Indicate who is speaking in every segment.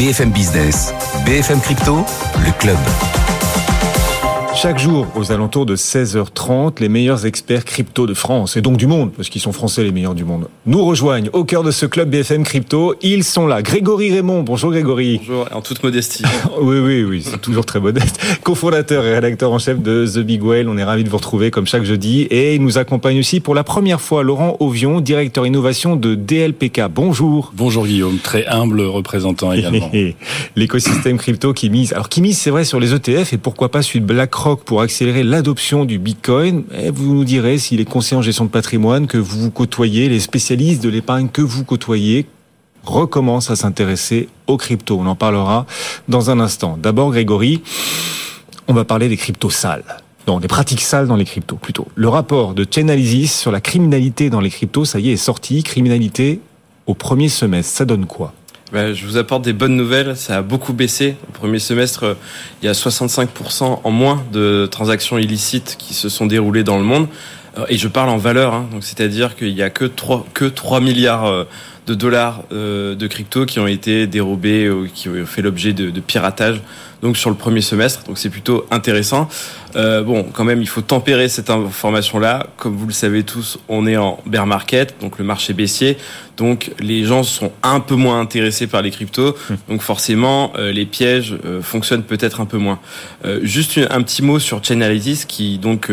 Speaker 1: BFM Business, BFM Crypto, le club.
Speaker 2: Chaque jour, aux alentours de 16h30, les meilleurs experts crypto de France, et donc du monde, parce qu'ils sont français les meilleurs du monde, nous rejoignent au cœur de ce club BFM Crypto. Ils sont là. Grégory Raymond, bonjour Grégory.
Speaker 3: Bonjour, en toute modestie.
Speaker 2: oui, oui, oui, c'est toujours très modeste. Cofondateur et rédacteur en chef de The Big Whale, on est ravis de vous retrouver comme chaque jeudi. Et il nous accompagne aussi pour la première fois Laurent Ovion, directeur innovation de DLPK. Bonjour.
Speaker 4: Bonjour Guillaume, très humble représentant également.
Speaker 2: L'écosystème crypto qui mise, alors qui mise c'est vrai sur les ETF et pourquoi pas celui de BlackRock pour accélérer l'adoption du Bitcoin. Et vous nous direz s'il est conseiller en gestion de patrimoine que vous côtoyez, les spécialistes de l'épargne que vous côtoyez recommencent à s'intéresser aux cryptos. On en parlera dans un instant. D'abord, Grégory, on va parler des cryptos sales. Non, des pratiques sales dans les cryptos, plutôt. Le rapport de Chainalysis sur la criminalité dans les cryptos, ça y est, est sorti. Criminalité au premier semestre, ça donne quoi?
Speaker 3: Je vous apporte des bonnes nouvelles. Ça a beaucoup baissé. Au premier semestre, il y a 65% en moins de transactions illicites qui se sont déroulées dans le monde. Euh, et je parle en valeur, hein. donc c'est-à-dire qu'il y a que 3, que 3 milliards euh, de dollars euh, de crypto qui ont été dérobés ou qui ont fait l'objet de, de piratage donc sur le premier semestre. Donc c'est plutôt intéressant. Euh, bon, quand même, il faut tempérer cette information-là. Comme vous le savez tous, on est en bear market, donc le marché baissier. Donc les gens sont un peu moins intéressés par les cryptos. Hum. Donc forcément, euh, les pièges euh, fonctionnent peut-être un peu moins. Euh, juste un petit mot sur Chainalysis qui donc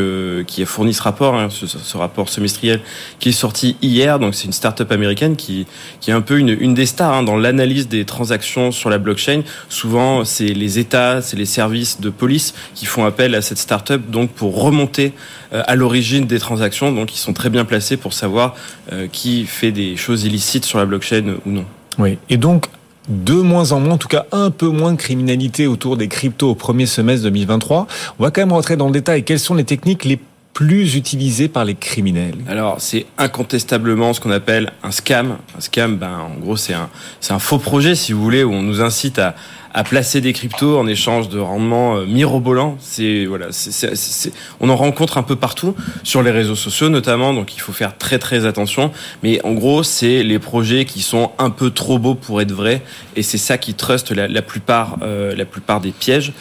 Speaker 3: qui a fourni ce rapport, hein, ce, ce, rapport semestriel qui est sorti hier. Donc c'est une start-up américaine qui qui est un peu une, des stars hein, dans l'analyse des transactions sur la blockchain. Souvent, c'est les États, c'est les services de police qui font appel à cette start-up donc pour remonter euh, à l'origine des transactions. Donc ils sont très bien placés pour savoir euh, qui fait des choses illicites sur la blockchain ou non.
Speaker 2: Oui. Et donc de moins en moins, en tout cas un peu moins de criminalité autour des cryptos au premier semestre 2023. On va quand même rentrer dans le détail. Quelles sont les techniques les plus utilisées par les criminels
Speaker 3: Alors, c'est incontestablement ce qu'on appelle un scam. Un scam, ben, en gros, c'est un, c'est un faux projet, si vous voulez, où on nous incite à, à placer des cryptos en échange de rendements euh, mirobolants. C'est voilà, c'est, on en rencontre un peu partout sur les réseaux sociaux notamment, donc il faut faire très très attention. Mais en gros, c'est les projets qui sont un peu trop beaux pour être vrais, et c'est ça qui trust la, la plupart euh, la plupart des pièges.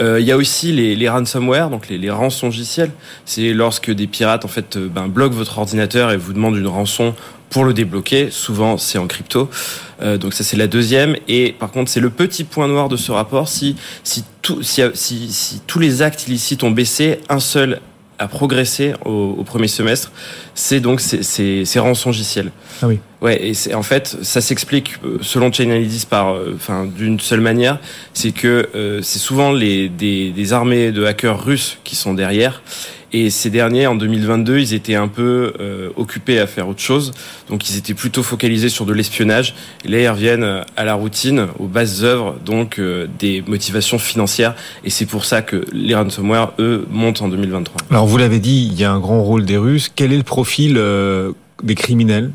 Speaker 3: Euh, il y a aussi les, ransomware, donc les, les rançongiciels. C'est lorsque des pirates en fait ben, bloquent votre ordinateur et vous demandent une rançon pour le débloquer. Souvent, c'est en crypto. Euh, donc ça, c'est la deuxième. Et par contre, c'est le petit point noir de ce rapport. Si si, tout, si, si, si tous les actes illicites ont baissé, un seul a progressé au, au premier semestre, c'est donc ces, ces, ces rançongiciels.
Speaker 2: Ah oui.
Speaker 3: Ouais, et c'est en fait, ça s'explique euh, selon Chainalysis par, euh, enfin, d'une seule manière, c'est que euh, c'est souvent les des, des armées de hackers russes qui sont derrière et ces derniers, en 2022, ils étaient un peu euh, occupés à faire autre chose. Donc, ils étaient plutôt focalisés sur de l'espionnage. Et là, ils reviennent à la routine, aux bases œuvres, donc euh, des motivations financières. Et c'est pour ça que les ransomware, eux, montent en 2023.
Speaker 2: Alors, vous l'avez dit, il y a un grand rôle des Russes. Quel est le profil euh, des criminels?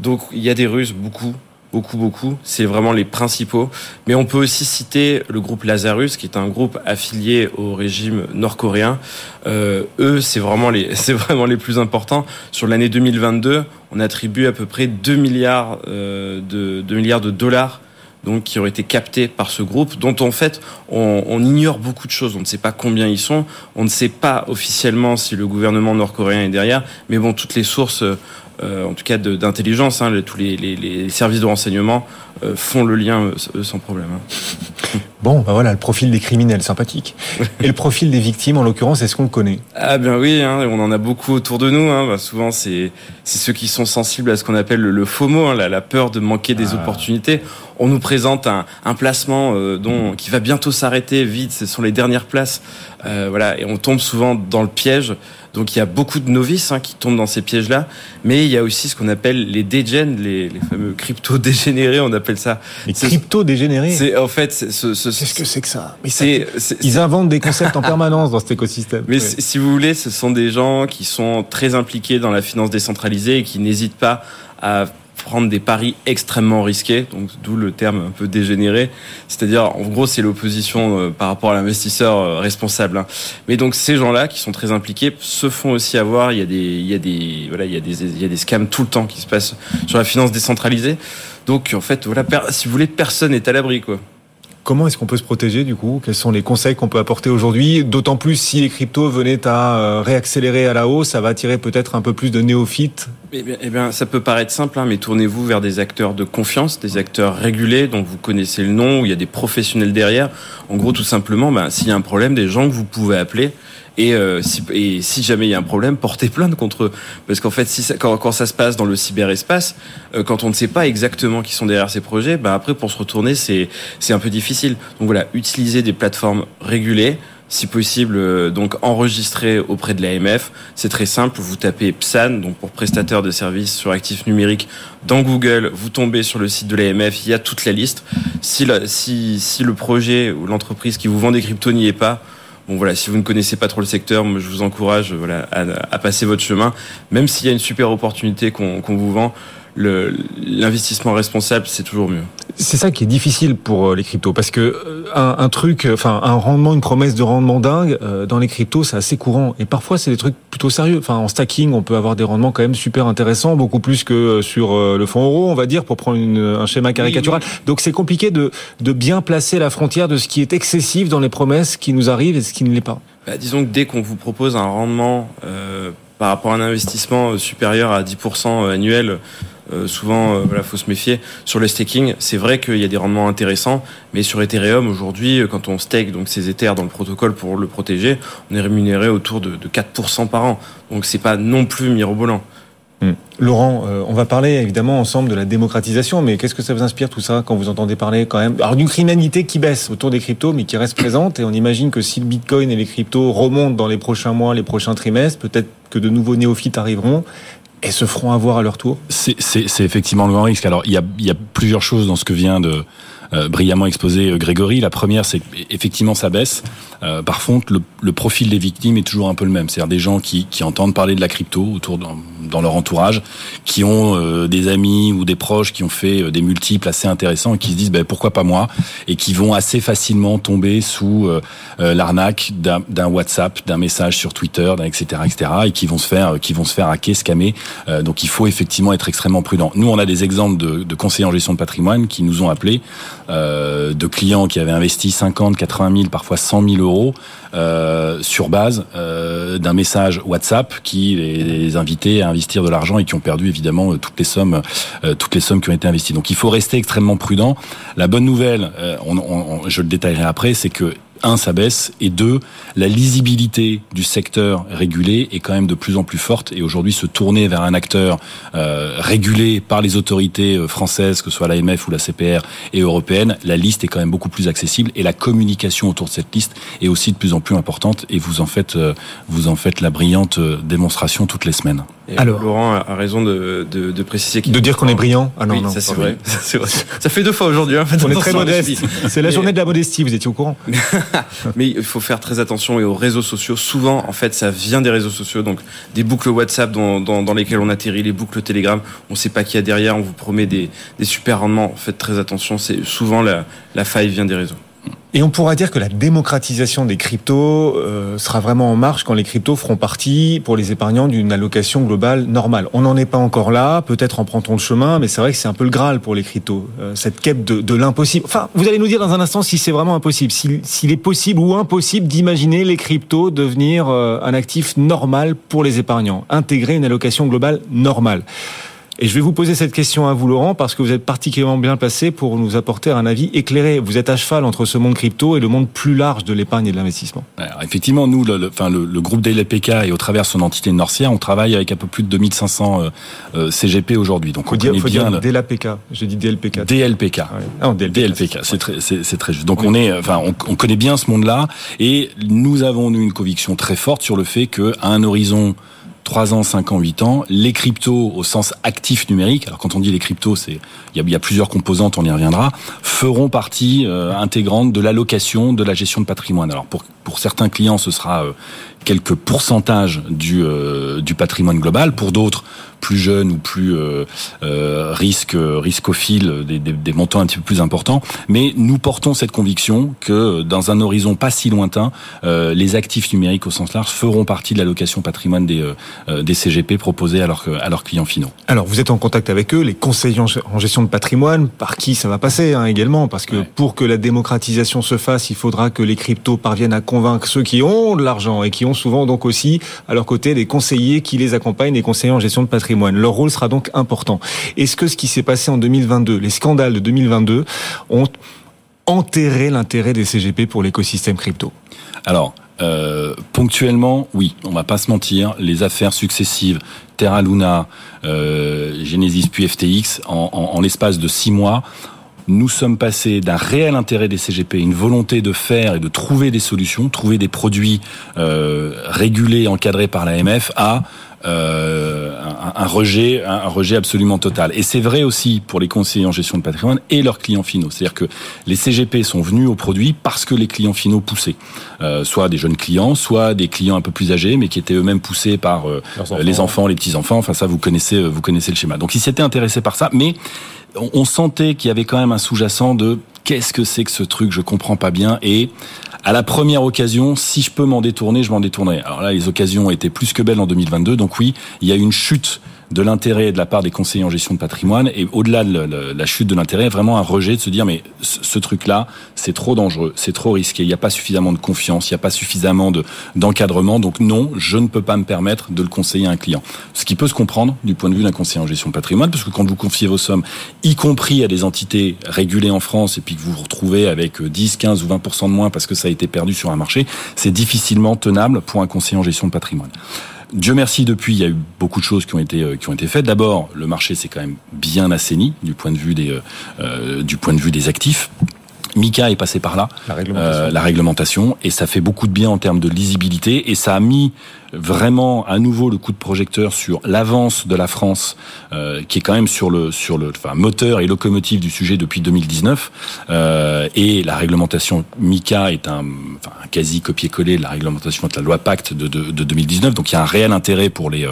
Speaker 3: Donc, il y a des Russes, beaucoup beaucoup, beaucoup. C'est vraiment les principaux. Mais on peut aussi citer le groupe Lazarus, qui est un groupe affilié au régime nord-coréen. Euh, eux, c'est vraiment les, c'est vraiment les plus importants. Sur l'année 2022, on attribue à peu près 2 milliards euh, de 2 milliards de dollars donc qui ont été captés par ce groupe, dont en fait on, on, ignore beaucoup de choses. On ne sait pas combien ils sont, on ne sait pas officiellement si le gouvernement nord-coréen est derrière, mais bon, toutes les sources euh, en tout cas d'intelligence, hein, tous les, les, les, services de renseignement euh, font le lien euh, sans problème. Hein.
Speaker 2: Bon, bah voilà, le profil des criminels, sympathique. Et le profil des victimes, en l'occurrence, est-ce qu'on le connaît?
Speaker 3: Ah bien oui, hein, on en a beaucoup autour de nous. Hein. Bah, souvent, c'est ceux qui sont sensibles à ce qu'on appelle le, le FOMO, hein, la, la, peur de manquer des ah. opportunités. On nous présente un, un placement euh, dont qui va bientôt s'arrêter, vite, ce sont les dernières places. Euh, voilà, et on tombe souvent dans le piège. Donc il y a beaucoup de novices hein, qui tombent dans ces pièges-là, mais il y a aussi ce qu'on appelle les dégènes, les, les fameux crypto-dégénérés, on appelle ça.
Speaker 2: Les crypto-dégénérés
Speaker 3: C'est en fait ce, ce
Speaker 2: Qu'est-ce que c'est que ça? Mais c'est, Ils inventent des concepts en permanence dans cet écosystème.
Speaker 3: Mais oui. si vous voulez, ce sont des gens qui sont très impliqués dans la finance décentralisée et qui n'hésitent pas à prendre des paris extrêmement risqués, donc d'où le terme un peu dégénéré. C'est-à-dire, en gros, c'est l'opposition euh, par rapport à l'investisseur euh, responsable. Hein. Mais donc ces gens-là qui sont très impliqués se font aussi avoir. Il y a des, il y a des, voilà, il y a des, il y a des scams tout le temps qui se passent sur la finance décentralisée. Donc en fait, si vous voulez, personne n'est à l'abri, quoi.
Speaker 2: Comment est-ce qu'on peut se protéger du coup? Quels sont les conseils qu'on peut apporter aujourd'hui? D'autant plus si les cryptos venaient à euh, réaccélérer à la hausse, ça va attirer peut-être un peu plus de néophytes?
Speaker 3: Eh bien, eh bien ça peut paraître simple, hein, mais tournez-vous vers des acteurs de confiance, des acteurs régulés, dont vous connaissez le nom, où il y a des professionnels derrière. En gros, tout simplement, ben, s'il y a un problème, des gens que vous pouvez appeler. Et, euh, si, et si jamais il y a un problème, portez plainte contre eux. Parce qu'en fait, si ça, quand, quand, ça se passe dans le cyberespace, euh, quand on ne sait pas exactement qui sont derrière ces projets, bah après pour se retourner, c'est un peu difficile. Donc voilà, utilisez des plateformes régulées si possible euh, donc enregistré auprès de l'AMF. C'est très simple, vous tapez PSAN donc pour prestataire de services sur actifs numériques dans Google, vous tombez sur le site de l'AMF, il y a toute la liste. Si, la, si, si le projet ou l'entreprise qui vous vend des cryptos n'y est pas, Bon voilà, si vous ne connaissez pas trop le secteur, je vous encourage voilà à, passer votre chemin, même s'il y a une super opportunité qu'on qu vous vend l'investissement responsable, c'est toujours mieux.
Speaker 2: C'est ça qui est difficile pour euh, les cryptos, parce que euh, un, un, truc, enfin un rendement, une promesse de rendement dingue euh, dans les cryptos, c'est assez courant. Et parfois, c'est des trucs plutôt sérieux. Enfin, en stacking, on peut avoir des rendements quand même super intéressants, beaucoup plus que sur le fonds euro, on va dire, pour prendre une, un schéma caricatural. Oui, oui. Donc, c'est compliqué de, de bien placer la frontière de ce qui est excessif dans les promesses qui nous arrivent et ce qui ne l'est pas.
Speaker 3: Bah, disons que dès qu'on vous propose un rendement euh, par rapport à un investissement supérieur à 10% annuel euh, souvent, euh, voilà, faut se méfier. Sur le staking, c'est vrai qu'il y a des rendements intéressants, mais sur Ethereum aujourd'hui, euh, quand on stake donc ces Ethers dans le protocole pour le protéger, on est rémunéré autour de, de 4% par an. Donc c'est pas non plus mirobolant.
Speaker 2: Hum. Laurent, euh, on va parler évidemment ensemble de la démocratisation, mais qu'est-ce que ça vous inspire tout ça quand vous entendez parler quand même alors d'une criminalité qui baisse autour des cryptos, mais qui reste présente, et on imagine que si le Bitcoin et les cryptos remontent dans les prochains mois, les prochains trimestres, peut-être que de nouveaux néophytes arriveront et se feront avoir à leur tour
Speaker 4: C'est effectivement le grand risque. Alors, il y a, y a plusieurs choses dans ce que vient de brillamment exposer Grégory. La première, c'est effectivement ça baisse. Euh, par contre, le, le, profil des victimes est toujours un peu le même. C'est-à-dire des gens qui, qui, entendent parler de la crypto autour dans, dans leur entourage, qui ont euh, des amis ou des proches qui ont fait euh, des multiples assez intéressants et qui se disent ben, pourquoi pas moi? Et qui vont assez facilement tomber sous euh, l'arnaque d'un WhatsApp, d'un message sur Twitter, etc., etc. et qui vont se faire qui vont se faire hacker, scammer. donc il faut effectivement être extrêmement prudent. Nous, on a des exemples de, de conseillers en gestion de patrimoine qui nous ont appelés, de clients qui avaient investi 50, 80 000, parfois 100 000 euros euh, sur base euh, d'un message WhatsApp qui les, invitait à investir de l'argent et qui ont perdu évidemment toutes les sommes, euh, toutes les sommes qui ont été investies. Donc il faut rester extrêmement prudent. La bonne nouvelle, je le détaillerai après, c'est que un, ça baisse, et deux, la lisibilité du secteur régulé est quand même de plus en plus forte. Et aujourd'hui, se tourner vers un acteur euh, régulé par les autorités françaises, que ce soit l'AMF ou la CPR et européenne, la liste est quand même beaucoup plus accessible et la communication autour de cette liste est aussi de plus en plus importante. Et vous en faites, euh, vous en faites la brillante démonstration toutes les semaines.
Speaker 3: Et Alors, Laurent a raison de, de, de préciser
Speaker 2: de dire qu'on est brillant?
Speaker 3: Ah non, oui, non, ça c'est vrai. vrai. Ça fait deux fois aujourd'hui. Hein,
Speaker 2: On est très modeste. C'est la journée de la modestie. Vous étiez au courant
Speaker 3: Mais il faut faire très attention aux réseaux sociaux. Souvent, en fait, ça vient des réseaux sociaux, donc des boucles WhatsApp dans, dans, dans lesquelles on atterrit, les boucles Telegram. On ne sait pas qui y a derrière. On vous promet des, des super rendements. Faites très attention. C'est souvent la, la faille vient des réseaux.
Speaker 2: Et on pourra dire que la démocratisation des cryptos euh, sera vraiment en marche quand les cryptos feront partie pour les épargnants d'une allocation globale normale. On n'en est pas encore là, peut-être en prend-on le chemin, mais c'est vrai que c'est un peu le Graal pour les cryptos, euh, cette quête de, de l'impossible. Enfin, vous allez nous dire dans un instant si c'est vraiment impossible, s'il si, est possible ou impossible d'imaginer les cryptos devenir euh, un actif normal pour les épargnants, intégrer une allocation globale normale. Et je vais vous poser cette question à vous, Laurent, parce que vous êtes particulièrement bien placé pour nous apporter un avis éclairé. Vous êtes à cheval entre ce monde crypto et le monde plus large de l'épargne et de l'investissement.
Speaker 4: effectivement, nous, le, le, enfin, le, le groupe DLPK et au travers son entité Norcia, on travaille avec un peu plus de 2500 euh, euh, CGP aujourd'hui. Donc,
Speaker 2: faut on dire, connaît faut bien dire DLPK. J'ai dit DLPK.
Speaker 4: DLPK. Ah,
Speaker 2: non, DLPK.
Speaker 4: C'est très, c'est très juste. Donc, oui. on est, enfin, on, on connaît bien ce monde-là et nous avons nous une conviction très forte sur le fait que à un horizon 3 ans, 5 ans, 8 ans, les cryptos au sens actif numérique, alors quand on dit les cryptos, c'est il y, a, plusieurs composantes, on y reviendra, feront partie euh, intégrante de l'allocation de la gestion de patrimoine. Alors pour pour certains clients, ce sera euh, quelques pourcentages du, euh, du patrimoine global. Pour d'autres, plus jeunes ou plus euh, euh, risque riscophile des, des, des, montants un petit peu plus importants. Mais nous portons cette conviction que dans un horizon pas si lointain, euh, les actifs numériques au sens large feront partie de l'allocation patrimoine des, des CGP proposés à, leur, à leurs clients finaux.
Speaker 2: Alors vous êtes en contact avec eux, les conseillers en gestion de patrimoine, par qui ça va passer hein, également, parce que ouais. pour que la démocratisation se fasse, il faudra que les cryptos parviennent à convaincre ceux qui ont de l'argent et qui ont souvent donc aussi à leur côté des conseillers qui les accompagnent, des conseillers en gestion de patrimoine. Leur rôle sera donc important. Est-ce que ce qui s'est passé en 2022, les scandales de 2022, ont enterré l'intérêt des CGP pour l'écosystème crypto?
Speaker 4: Alors, euh, ponctuellement, oui, on va pas se mentir, les affaires successives, Terra Luna, euh, Genesis puis FTX, en l'espace de six mois, nous sommes passés d'un réel intérêt des CGP, une volonté de faire et de trouver des solutions, trouver des produits euh, régulés, encadrés par l'AMF, à euh, un, un, rejet, un, rejet absolument total. Et c'est vrai aussi pour les conseillers en gestion de patrimoine et leurs clients finaux. C'est-à-dire que les CGP sont venus au produit parce que les clients finaux poussaient, euh, soit des jeunes clients, soit des clients un peu plus âgés, mais qui étaient eux-mêmes poussés par euh, enfants. les enfants, les petits enfants. Enfin, ça, vous connaissez, vous connaissez le schéma. Donc, ils s'étaient intéressés par ça, mais on sentait qu'il y avait quand même un sous-jacent de qu'est-ce que c'est que ce truc, je comprends pas bien. Et à la première occasion, si je peux m'en détourner, je m'en détournerai. Alors là, les occasions étaient plus que belles en 2022. Donc oui, il y a une chute de l'intérêt de la part des conseillers en gestion de patrimoine et au-delà de la chute de l'intérêt, vraiment un rejet de se dire mais ce truc-là, c'est trop dangereux, c'est trop risqué, il n'y a pas suffisamment de confiance, il n'y a pas suffisamment de d'encadrement, donc non, je ne peux pas me permettre de le conseiller à un client. Ce qui peut se comprendre du point de vue d'un conseiller en gestion de patrimoine, parce que quand vous confiez vos sommes, y compris à des entités régulées en France, et puis que vous vous retrouvez avec 10, 15 ou 20% de moins parce que ça a été perdu sur un marché, c'est difficilement tenable pour un conseiller en gestion de patrimoine. Dieu merci, depuis, il y a eu beaucoup de choses qui ont été qui ont été faites. D'abord, le marché s'est quand même bien assaini du point de vue des euh, du point de vue des actifs. Mika est passé par là,
Speaker 2: la réglementation.
Speaker 4: Euh, la réglementation, et ça fait beaucoup de bien en termes de lisibilité, et ça a mis vraiment à nouveau le coup de projecteur sur l'avance de la France, euh, qui est quand même sur le sur le enfin, moteur et locomotive du sujet depuis 2019, euh, et la réglementation Mika est un, enfin, un quasi copier-coller de la réglementation de la loi Pacte de, de, de, 2019, donc il y a un réel intérêt pour les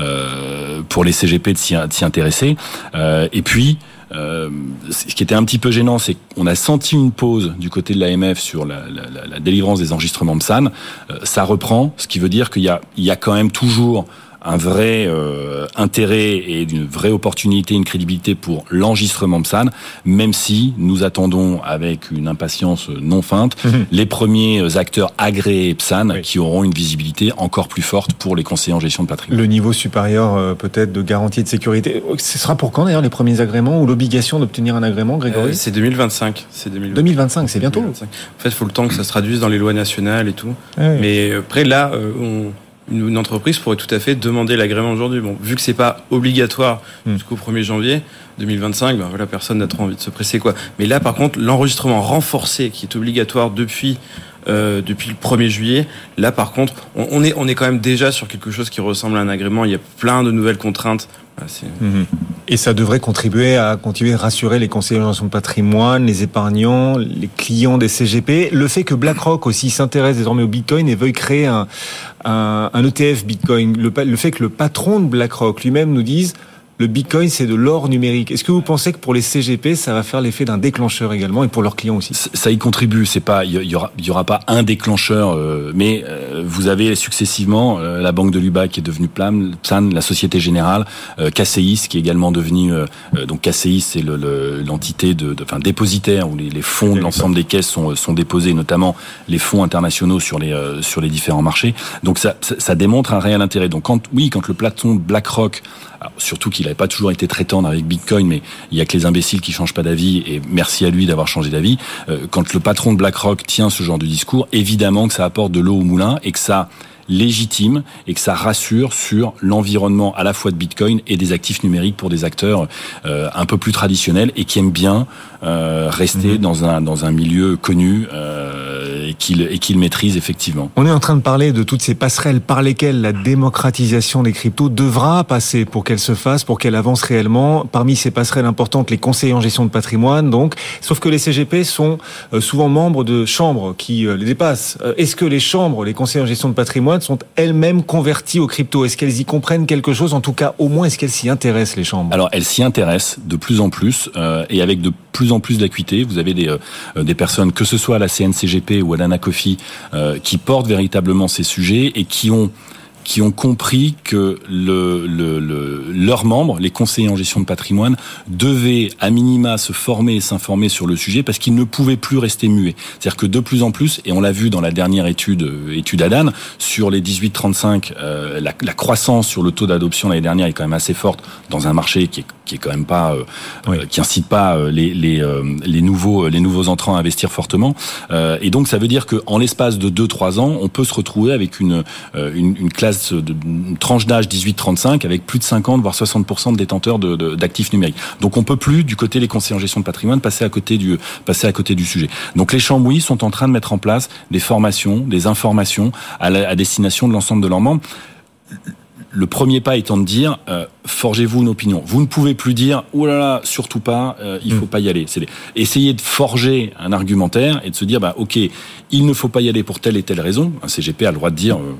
Speaker 4: euh, pour les CGP de s'y intéresser, euh, et puis euh, ce qui était un petit peu gênant, c'est qu'on a senti une pause du côté de l'AMF sur la, la, la, délivrance des enregistrements de SAN. Euh, ça reprend, ce qui veut dire qu'il y a, il y a quand même toujours un vrai euh, intérêt et une vraie opportunité, une crédibilité pour l'enregistrement PSAN, même si nous attendons avec une impatience non feinte mmh. les premiers acteurs agréés PSAN oui. qui auront une visibilité encore plus forte pour les conseillers en gestion de patrimoine.
Speaker 2: Le niveau supérieur euh, peut-être de garantie de sécurité, ce sera pour quand d'ailleurs les premiers agréments ou l'obligation d'obtenir un agrément, Grégory
Speaker 3: euh, C'est 2025. C'est
Speaker 2: 2025, 2025 c'est bientôt. 2025.
Speaker 3: En fait, il faut le temps que ça se traduise dans les lois nationales et tout. Oui. Mais après là, on une entreprise pourrait tout à fait demander l'agrément aujourd'hui. Bon, vu que c'est pas obligatoire mmh. jusqu'au 1er janvier 2025, ben voilà, personne n'a trop envie de se presser quoi. Mais là, par contre, l'enregistrement renforcé qui est obligatoire depuis euh, depuis le 1er juillet. Là, par contre, on, on, est on est quand même déjà sur quelque chose qui ressemble à un agrément. Il y a plein de nouvelles contraintes.
Speaker 2: Mmh. Et ça devrait contribuer à continuer de rassurer les conseillers en de patrimoine, les épargnants, les clients des CGP. Le fait que BlackRock aussi s'intéresse désormais au Bitcoin et veuille créer un, un, ETF Bitcoin, le, fait que le patron de BlackRock lui-même nous dise le Bitcoin, c'est de l'or numérique. Est-ce que vous pensez que pour les CGP, ça va faire l'effet d'un déclencheur également et pour leurs clients aussi?
Speaker 4: Ça y contribue. C'est pas, il y aura, il y aura pas un déclencheur, euh, mais euh, vous avez successivement euh, la banque de Lubac qui est devenue PLAM, PSAN, la Société Générale, euh, KCIS qui est également devenu euh, donc KCIS, c'est l'entité le, de, de, enfin dépositaire où les, les fonds de l'ensemble des caisses sont, sont déposés, notamment les fonds internationaux sur les sur les différents marchés. Donc ça, ça, ça démontre un réel intérêt. Donc quand oui, quand le platon BlackRock surtout qu'il n'avait pas toujours été très tendre avec Bitcoin, mais il y a que les imbéciles qui changent pas d'avis, et merci à lui d'avoir changé d'avis. Euh, quand le patron de BlackRock tient ce genre de discours, évidemment que ça apporte de l'eau au moulin et que ça légitime et que ça rassure sur l'environnement à la fois de Bitcoin et des actifs numériques pour des acteurs euh, un peu plus traditionnels et qui aiment bien euh, rester mmh. dans un dans un milieu connu euh, et qu'il et qu'il maîtrise effectivement.
Speaker 2: On est en train de parler de toutes ces passerelles par lesquelles la démocratisation des cryptos devra passer pour qu'elle se fasse, pour qu'elle avance réellement. Parmi ces passerelles importantes, les conseillers en gestion de patrimoine, donc. Sauf que les CGP sont euh, souvent membres de chambres qui euh, les dépassent. Est-ce que les chambres, les conseillers en gestion de patrimoine sont elles-mêmes converties aux crypto Est-ce qu'elles y comprennent quelque chose? En tout cas, au moins, est-ce qu'elles s'y intéressent, les chambres?
Speaker 4: Alors, elles s'y intéressent de plus en plus euh, et avec de plus en plus d'acuité. Vous avez des, euh, des personnes, que ce soit à la CNCGP ou à l'ANACOFI, euh, qui portent véritablement ces sujets et qui ont qui ont compris que le, le, le, leurs membres, les conseillers en gestion de patrimoine, devaient à minima se former et s'informer sur le sujet parce qu'ils ne pouvaient plus rester muets. C'est-à-dire que de plus en plus, et on l'a vu dans la dernière étude, euh, étude ADAN, sur les 18-35, euh, la, la, croissance sur le taux d'adoption l'année dernière est quand même assez forte dans un marché qui est, qui est quand même pas, euh, oui. qui incite pas les, les, les, nouveaux, les nouveaux entrants à investir fortement. et donc ça veut dire qu'en l'espace de 2-3 ans, on peut se retrouver avec une, une, une classe de, une tranche d'âge 18-35 avec plus de 50 voire 60% de détenteurs d'actifs de, de, numériques. Donc on peut plus du côté les conseillers en gestion de patrimoine passer à côté du passer à côté du sujet. Donc les chambres oui sont en train de mettre en place des formations, des informations à, la, à destination de l'ensemble de leurs membres. Le premier pas étant de dire euh, forgez-vous une opinion. Vous ne pouvez plus dire oh là là surtout pas, euh, il faut mm. pas y aller. C'est essayer de forger un argumentaire et de se dire bah ok il ne faut pas y aller pour telle et telle raison. Un CGP a le droit de dire euh,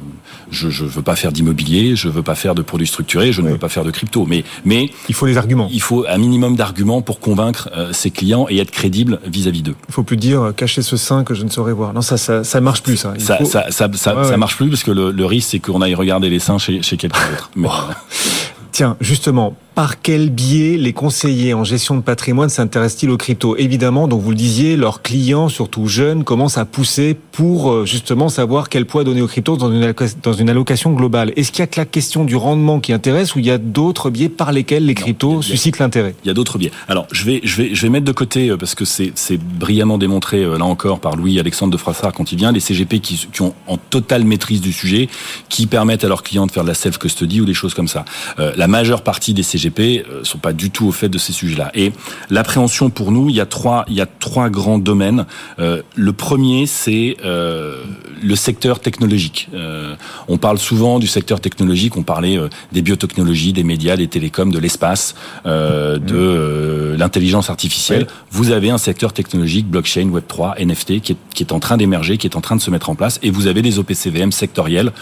Speaker 4: je je veux pas faire d'immobilier, je veux pas faire de produits structurés, je oui. ne veux pas faire de crypto. Mais mais
Speaker 2: il faut des arguments.
Speaker 4: Il faut un minimum d'arguments pour convaincre euh, ses clients et être crédible vis-à-vis d'eux.
Speaker 2: Il faut plus dire euh, cacher ce sein que je ne saurais voir. Non ça ça ça marche plus ça.
Speaker 4: Il ça, faut... ça, ça, ça, ouais, ça, marche plus parce que le, le risque c'est qu'on aille regarder les seins chez chez quelqu'un d'autre. Mais...
Speaker 2: Tiens, justement, par quel biais les conseillers en gestion de patrimoine s'intéressent-ils aux crypto Évidemment, donc vous le disiez, leurs clients, surtout jeunes, commencent à pousser pour justement savoir quel poids donner aux cryptos dans une, dans une allocation globale. Est-ce qu'il y a que la question du rendement qui intéresse ou il y a d'autres biais par lesquels les cryptos non, suscitent l'intérêt?
Speaker 4: Il y a d'autres biais. Alors, je vais, je vais, je vais mettre de côté parce que c'est, c'est brillamment démontré là encore par Louis Alexandre de Frassard quand il vient les CGP qui, qui, ont en totale maîtrise du sujet, qui permettent à leurs clients de faire de la self custody ou des choses comme ça. Euh, la majeure partie des CGP CGP sont pas du tout au fait de ces sujets-là. Et l'appréhension pour nous, il y a trois, il y a trois grands domaines. Euh, le premier, c'est euh, le secteur technologique. Euh, on parle souvent du secteur technologique. On parlait euh, des biotechnologies, des médias, des télécoms, de l'espace, euh, de l'intelligence artificielle. Oui. Vous avez un secteur technologique, blockchain, Web 3, NFT, qui est, qui est en train d'émerger, qui est en train de se mettre en place. Et vous avez des OPCVM sectoriels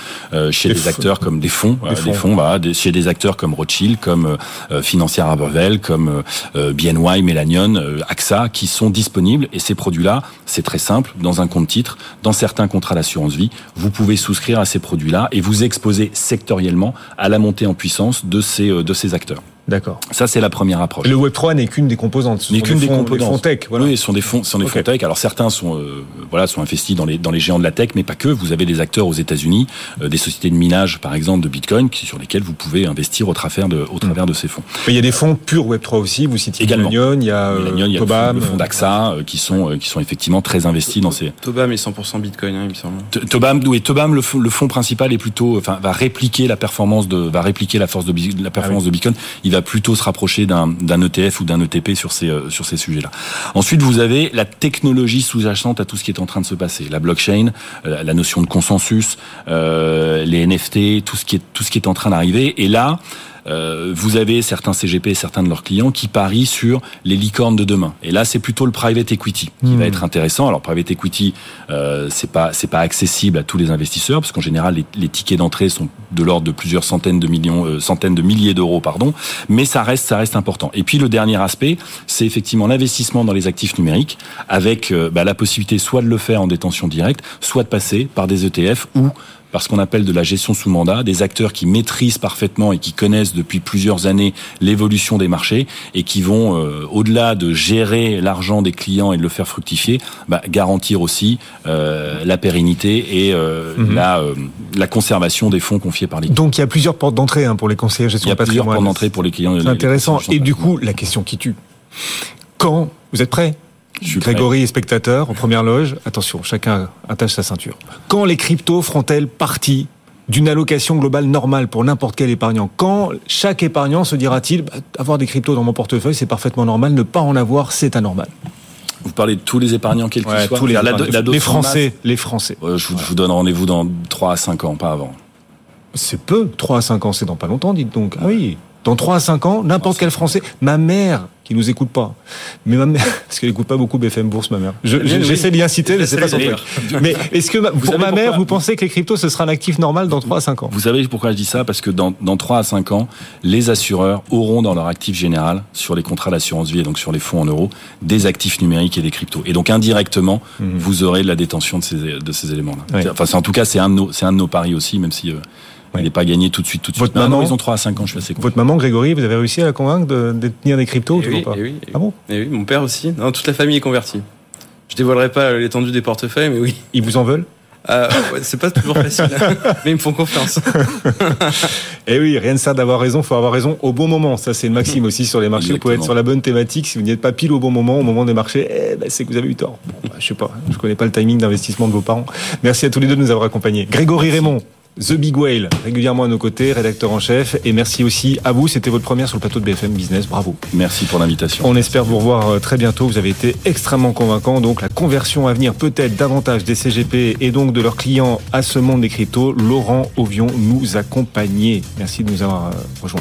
Speaker 4: chez des, des acteurs comme des fonds, des fonds, des fonds voilà, des, chez des acteurs comme Rothschild, comme euh, financière Abervel, comme euh, BNY, Melanion, euh, AXA, qui sont disponibles. Et ces produits-là, c'est très simple. Dans un compte titre, dans certains contrats d'assurance vie, vous pouvez souscrire à ces produits-là et vous exposer sectoriellement à la montée en puissance de ces, de ces acteurs.
Speaker 2: D'accord.
Speaker 4: Ça, c'est la première approche.
Speaker 2: Et le Web3 n'est qu'une des composantes.
Speaker 4: N'est qu'une des,
Speaker 2: fonds,
Speaker 4: composantes.
Speaker 2: Fonds tech,
Speaker 4: voilà. Oui, ce sont des fonds, ce sont des okay. fonds tech. Alors certains sont, euh, voilà, sont investis dans les dans les géants de la tech, mais pas que. Vous avez des acteurs aux États-Unis, euh, des sociétés de minage, par exemple, de Bitcoin, qui, sur lesquelles vous pouvez investir au travers de au travers mmh. de ces fonds.
Speaker 2: Mais il y a des fonds purs Web3 aussi. Vous citez
Speaker 4: également.
Speaker 2: Il y a, euh,
Speaker 4: il y a
Speaker 2: Tobam,
Speaker 4: le fonds d'AXA, euh, qui sont qui sont effectivement très investis dans ces.
Speaker 3: Tobam est 100% Bitcoin, hein, il me semble.
Speaker 4: Tobam, oui, Tobam, le, le fonds principal est plutôt, enfin, va répliquer la performance de, va répliquer la force de la performance ah oui. de Bitcoin. Va plutôt se rapprocher d'un d'un ETF ou d'un ETP sur ces euh, sur ces sujets-là. Ensuite, vous avez la technologie sous-jacente à tout ce qui est en train de se passer, la blockchain, euh, la notion de consensus, euh, les NFT, tout ce qui est tout ce qui est en train d'arriver. Et là, euh, vous avez certains CGP et certains de leurs clients qui parient sur les licornes de demain. Et là, c'est plutôt le private equity qui mmh. va être intéressant. Alors, private equity, euh, c'est pas c'est pas accessible à tous les investisseurs parce qu'en général, les, les tickets d'entrée sont de l'ordre de plusieurs centaines de millions, euh, centaines de milliers d'euros, pardon. Mais ça reste ça reste important. Et puis le dernier aspect, c'est effectivement l'investissement dans les actifs numériques, avec euh, bah, la possibilité soit de le faire en détention directe, soit de passer par des ETF ou par ce qu'on appelle de la gestion sous mandat, des acteurs qui maîtrisent parfaitement et qui connaissent depuis plusieurs années l'évolution des marchés et qui vont, euh, au-delà de gérer l'argent des clients et de le faire fructifier, bah, garantir aussi euh, la pérennité et euh, mm -hmm. la, euh, la conservation des fonds confiés par les clients.
Speaker 2: Donc il y a plusieurs portes d'entrée hein, pour les conseillers gestion
Speaker 4: Il y a plusieurs portes d'entrée pour les clients.
Speaker 2: C'est intéressant. Et du coup, la question qui tue. Quand vous êtes prêt Grégory est spectateur en première loge. Attention, chacun attache sa ceinture. Quand les cryptos feront-elles partie d'une allocation globale normale pour n'importe quel épargnant? Quand chaque épargnant se dira-t-il bah, avoir des cryptos dans mon portefeuille, c'est parfaitement normal, ne pas en avoir, c'est anormal
Speaker 4: vous parlez de tous les épargnants, quels
Speaker 2: ouais,
Speaker 4: qu'ils soient?
Speaker 2: tous les, la, la, les Français, masse, les Français.
Speaker 4: Euh, je, vous, je vous donne rendez-vous dans 3 à 5 ans, pas avant.
Speaker 2: C'est peu, 3 à 5 ans, c'est dans pas longtemps, dites donc. Ah oui. Dans 3 à 5 ans, n'importe quel Français, ma mère qui nous écoute pas, mais ma mère, parce qu'elle écoute pas beaucoup BFM Bourse, ma mère. Je-
Speaker 3: Eh.
Speaker 2: J'essaie d'y inciter, mais c'est pas son truc. Mais est-ce que ma- pour
Speaker 4: savez
Speaker 2: ma mère, vous pensez que les cryptos, ce sera un actif normal dans 3 à 5 ans?
Speaker 4: Vous savez pourquoi je dis ça? Parce que dans, dans 3 à 5 ans, les assureurs auront dans leur actif général, sur les contrats d'assurance vie et donc sur les fonds en euros, des actifs numériques et des cryptos. Et donc indirectement, vous aurez de la détention de ces, de ces éléments-là.
Speaker 2: Mhm.
Speaker 4: Enfin, en tout cas, c'est un, de nos- un de nos paris aussi, même si euh. Il n'est pas gagné tout de suite. Tout de
Speaker 2: Votre
Speaker 4: suite. Non,
Speaker 2: maman-
Speaker 4: ils ont 3 à 5 ans, je suis assez.
Speaker 2: Votre maman, Grégory, vous avez réussi à la convaincre de de détenir des cryptos ou
Speaker 3: Eh
Speaker 2: toujours
Speaker 3: oui,
Speaker 2: pas
Speaker 3: eh oui, eh
Speaker 2: Ah bon
Speaker 3: Et oui, mon père aussi. Non, toute la famille est convertie. Je dévoilerai pas l'étendue des portefeuilles, mais oui.
Speaker 2: Ils vous en veulent
Speaker 3: Euh, ouais, c'est pas toujours facile, mais ils me font confiance.
Speaker 2: Eh oui, rien ne sert d'avoir raison, faut avoir raison au bon moment. Ça, c'est une maxime aussi sur les marchés. Vous pouvez être
Speaker 4: Exactement.
Speaker 2: sur la bonne thématique. Si vous n'y êtes pas pile au bon moment, au moment des marchés, eh ben, c'est que vous avez eu tort. Bon, bah, je sais pas, je connais pas le timing d'investissement de vos parents. Merci à tous les deux de nous avoir accompagnés. Grégory Raymond. The Big Whale, régulièrement à nos côtés, rédacteur en chef. Et merci aussi à vous. C'était votre première sur le plateau de BFM Business. Bravo.
Speaker 4: Merci pour l'invitation.
Speaker 2: On espère vous revoir euh, très bientôt. Vous avez été extrêmement convaincant. Donc la conversion à venir peut-être davantage des CGP et donc de leurs clients à ce monde des cryptos. Laurent Ovion nous accompagnait. Merci de nous avoir euh, rejoints.